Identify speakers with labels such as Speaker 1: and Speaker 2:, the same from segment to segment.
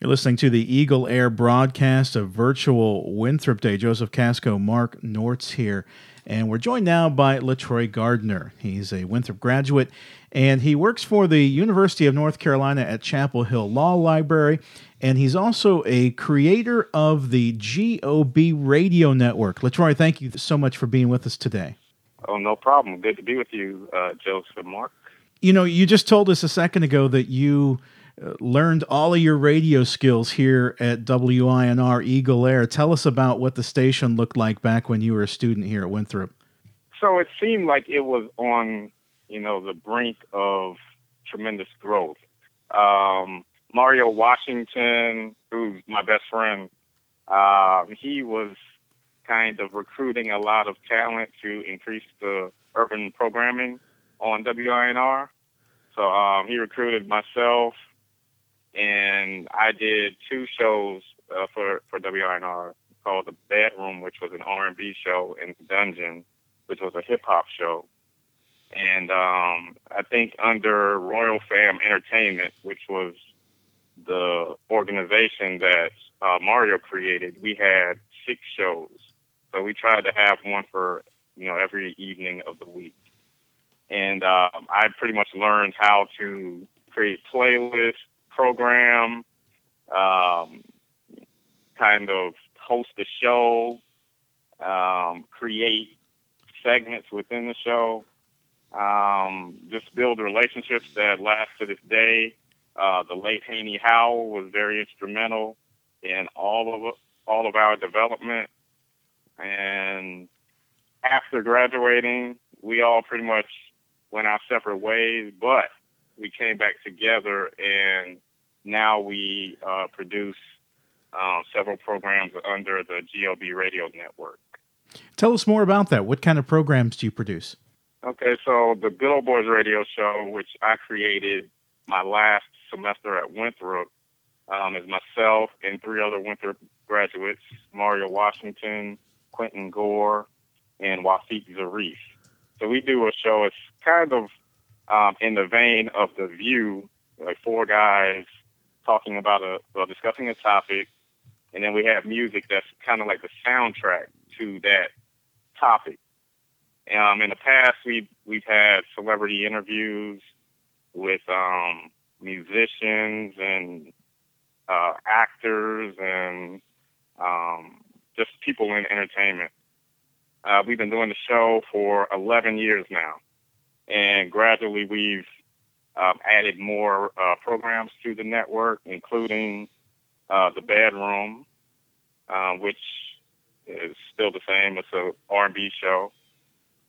Speaker 1: You're listening to the Eagle Air broadcast of virtual Winthrop Day. Joseph Casco, Mark Nortz here. And we're joined now by LaTroy Gardner. He's a Winthrop graduate and he works for the University of North Carolina at Chapel Hill Law Library. And he's also a creator of the GOB Radio Network. LaTroy, thank you so much for being with us today.
Speaker 2: Oh, no problem. Good to be with you, uh, Joseph and Mark.
Speaker 1: You know, you just told us a second ago that you learned all of your radio skills here at WINR Eagle Air. Tell us about what the station looked like back when you were a student here at Winthrop.
Speaker 2: So it seemed like it was on, you know, the brink of tremendous growth. Um, Mario Washington, who's my best friend, uh, he was kind of recruiting a lot of talent to increase the urban programming on WINR. So um, he recruited myself, and I did two shows uh, for for WINR called The Bedroom, which was an R&B show, and Dungeon, which was a hip hop show. And um, I think under Royal Fam Entertainment, which was the organization that uh, Mario created, we had six shows. So we tried to have one for you know every evening of the week. And um, I pretty much learned how to create playlists, program, um, kind of host a show, um, create segments within the show, um, just build relationships that last to this day. Uh, the late Haney Howell was very instrumental in all of all of our development. And after graduating, we all pretty much went our separate ways, but we came back together and now we uh, produce uh, several programs under the GOB Radio Network.
Speaker 1: Tell us more about that. What kind of programs do you produce?
Speaker 2: Okay, so the Good Old Boys Radio Show, which I created my last semester at Winthrop, um, is myself and three other Winthrop graduates, Mario Washington, Quentin Gore, and Wafiq Zarif. So we do a show. It's kind of um, in the vein of The View, like four guys talking about a, well, discussing a topic, and then we have music that's kind of like the soundtrack to that topic. Um, in the past, we've we've had celebrity interviews with um, musicians and uh, actors and um, just people in entertainment. Uh, we've been doing the show for 11 years now, and gradually we've um, added more uh, programs to the network, including uh, the Bedroom, uh, which is still the same. It's a R&B show.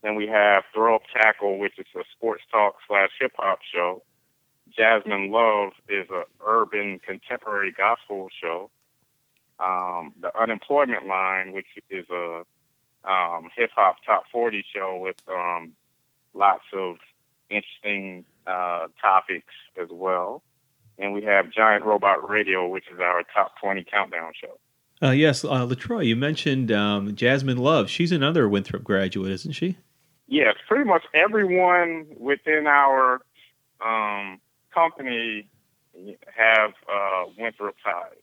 Speaker 2: Then we have Throw Up Tackle, which is a sports talk slash hip hop show. Jasmine Love is a urban contemporary gospel show. Um, the Unemployment Line, which is a um, hip hop top 40 show with um, lots of interesting uh, topics as well. And we have Giant Robot Radio, which is our top 20 countdown show.
Speaker 3: Uh, yes, uh, LaTroy, you mentioned um, Jasmine Love. She's another Winthrop graduate, isn't she?
Speaker 2: Yes, pretty much everyone within our um, company have uh, Winthrop ties.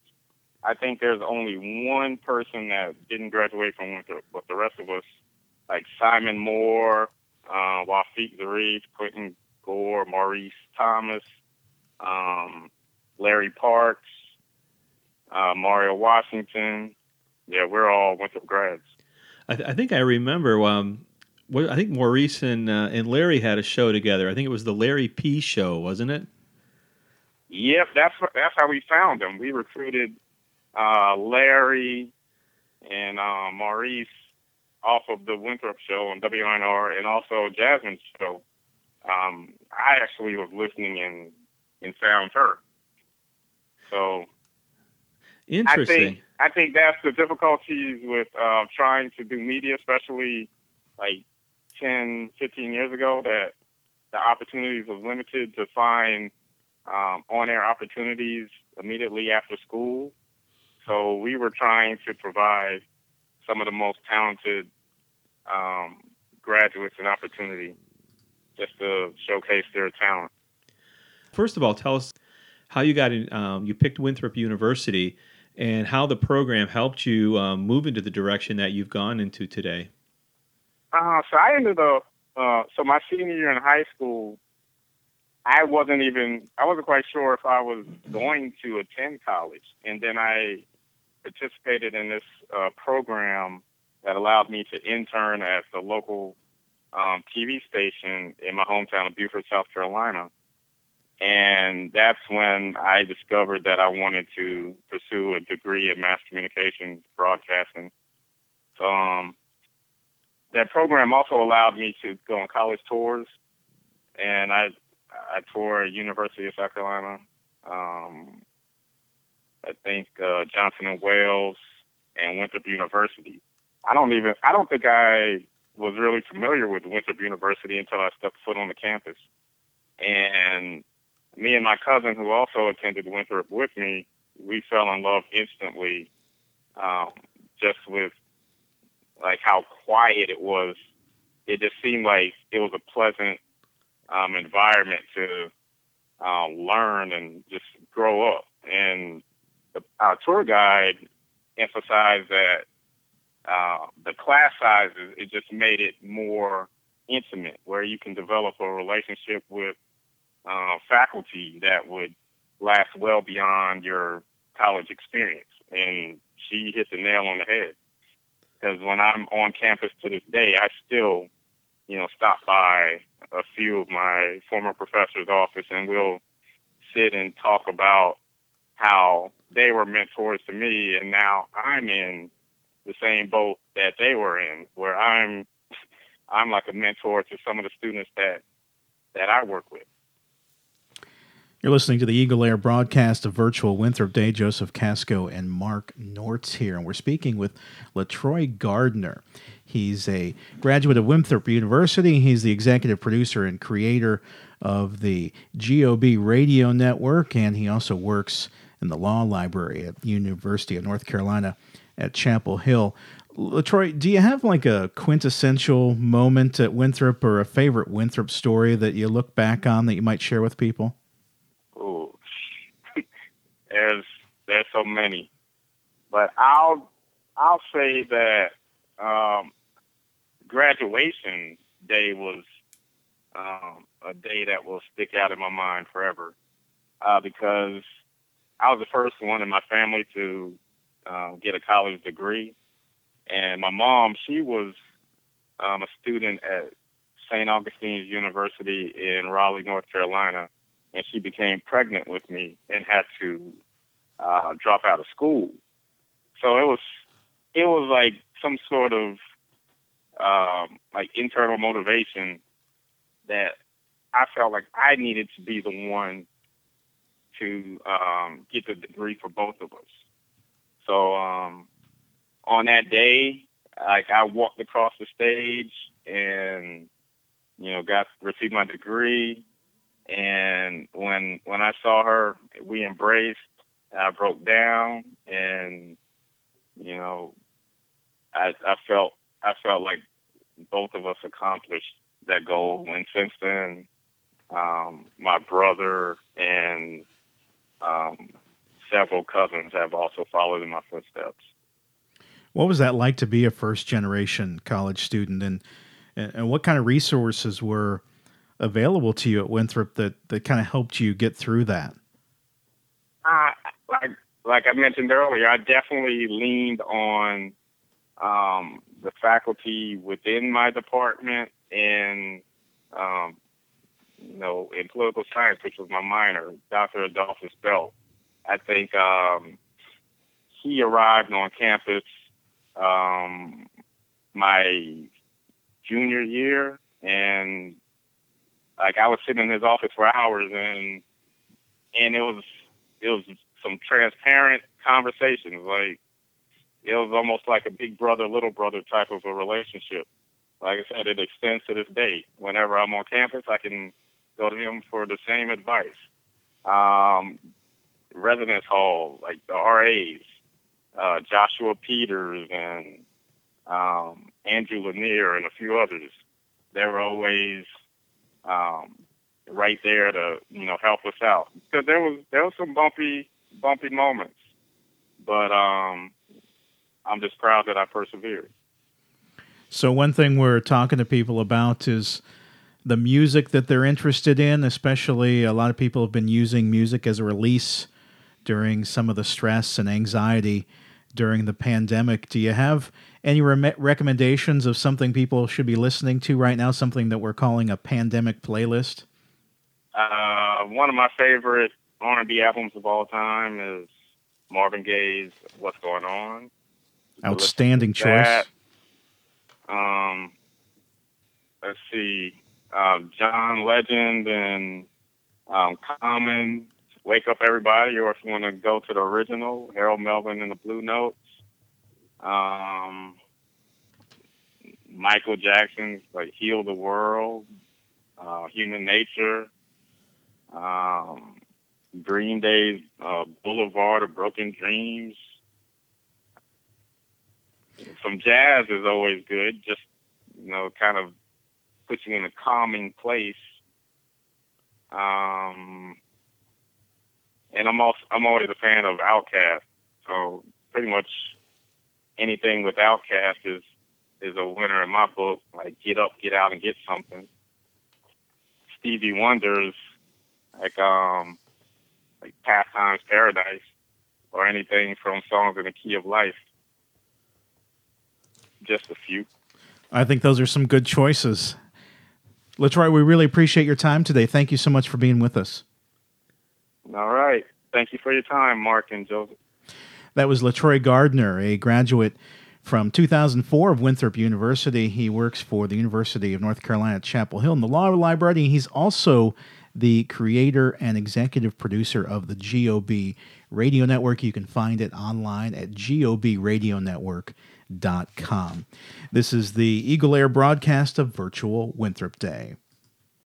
Speaker 2: I think there's only one person that didn't graduate from Winthrop, but the rest of us, like Simon Moore, uh, Wafiq Zarif, Quentin Gore, Maurice Thomas, um, Larry Parks, uh, Mario Washington. Yeah, we're all Winthrop grads.
Speaker 3: I, th- I think I remember. Um, what, I think Maurice and uh, and Larry had a show together. I think it was the Larry P show, wasn't it?
Speaker 2: Yep, that's that's how we found them. We recruited uh, Larry and uh, Maurice off of the Winthrop show on WINR and also Jasmine's show. Um, I actually was listening and and found her. So
Speaker 3: interesting.
Speaker 2: I think I think that's the difficulties with uh, trying to do media, especially like 10, 15 years ago, that the opportunities was limited to find um, on-air opportunities immediately after school. So we were trying to provide some of the most talented um, graduates an opportunity just to showcase their talent.
Speaker 3: First of all, tell us how you got in, um, you picked Winthrop University, and how the program helped you um, move into the direction that you've gone into today.
Speaker 2: Uh, so I ended up, uh, so my senior year in high school, I wasn't even, I wasn't quite sure if I was going to attend college. And then I participated in this uh, program that allowed me to intern at the local um, TV station in my hometown of Beaufort, South Carolina. And that's when I discovered that I wanted to pursue a degree in mass communications broadcasting. So, um, that program also allowed me to go on college tours, and I I toured University of South Carolina, um, I think uh, Johnson and Wales, and Winthrop University. I don't even I don't think I was really familiar with Winthrop University until I stepped foot on the campus. And me and my cousin, who also attended Winthrop with me, we fell in love instantly, um, just with like how quiet it was. It just seemed like it was a pleasant um, environment to uh, learn and just grow up. And our tour guide emphasized that uh, the class sizes, it just made it more intimate, where you can develop a relationship with uh, faculty that would last well beyond your college experience. And she hit the nail on the head. Because when I'm on campus to this day, I still, you know, stop by a few of my former professors' office and we'll sit and talk about how they were mentors to me, and now I'm in the same boat that they were in, where I'm I'm like a mentor to some of the students that that I work with.
Speaker 1: You're listening to the Eagle Air broadcast of Virtual Winthrop Day. Joseph Casco and Mark Nortz here, and we're speaking with Latroy Gardner. He's a graduate of Winthrop University. He's the executive producer and creator of the GOB radio network, and he also works in the law library at University of North Carolina at Chapel Hill. Latroy, do you have like a quintessential moment at Winthrop or a favorite Winthrop story that you look back on that you might share with people?
Speaker 2: Oh, there's there's so many, but I'll I'll say that um, graduation day was um, a day that will stick out in my mind forever uh, because I was the first one in my family to uh, get a college degree, and my mom she was um, a student at St. Augustine's University in Raleigh, North Carolina, and she became pregnant with me and had to uh, drop out of school. So it was it was like some sort of um, like internal motivation that I felt like I needed to be the one to um, get the degree for both of us. So um, on that day, like I walked across the stage and you know got received my degree and when when I saw her, we embraced. I broke down, and you know, I I felt I felt like both of us accomplished that goal. And since then, um, my brother and um, several cousins have also followed in my footsteps.
Speaker 1: What was that like to be a first generation college student, and and what kind of resources were available to you at Winthrop that, that kind of helped you get through that?
Speaker 2: Uh, like, like I mentioned earlier, I definitely leaned on um, the faculty within my department and, um, you know, in political science, which was my minor, Dr. Adolphus Belt. I think um, he arrived on campus um, my junior year, and like I was sitting in his office for hours, and and it was it was some transparent conversations. Like it was almost like a big brother, little brother type of a relationship. Like I said, it extends to this day. Whenever I'm on campus, I can go to him for the same advice. Um, residence hall, like the RAs, uh, Joshua Peters and um, Andrew Lanier and a few others. They were always um, right there to you know help us out because there was there was some bumpy bumpy moments, but um, I'm just proud that I persevered.
Speaker 1: So one thing we're talking to people about is the music that they're interested in, especially a lot of people have been using music as a release during some of the stress and anxiety during the pandemic. Do you have any re- recommendations of something people should be listening to right now, something that we're calling a pandemic playlist?
Speaker 2: Uh, one of my favorite R&B albums of all time is Marvin Gaye's "What's Going On."
Speaker 1: Outstanding choice.
Speaker 2: Um, let's see, uh, John Legend and um, Common, "Wake Up Everybody," or if you want to go to the original, Harold Melvin and the Blue Notes. Um, Michael Jackson's like "Heal the World," uh, "Human Nature." Um, Green Day's uh, Boulevard of Broken Dreams. Some jazz is always good, just you know, kind of puts you in a calming place. Um, and I'm also I'm always a fan of Outkast, so pretty much anything with Outkast is is a winner in my book. Like get up, get out, and get something. Stevie Wonder's like um like Pastimes Paradise or anything from Songs in the Key of Life. Just a few.
Speaker 1: I think those are some good choices. Latroy, we really appreciate your time today. Thank you so much for being with us.
Speaker 2: All right. Thank you for your time, Mark and Joseph.
Speaker 1: That was Latroy Gardner, a graduate from 2004 of Winthrop University. He works for the University of North Carolina at Chapel Hill in the Law Library. He's also the creator and executive producer of the GOB Radio Network. You can find it online at gobradionetwork.com. This is the Eagle Air broadcast of Virtual Winthrop Day.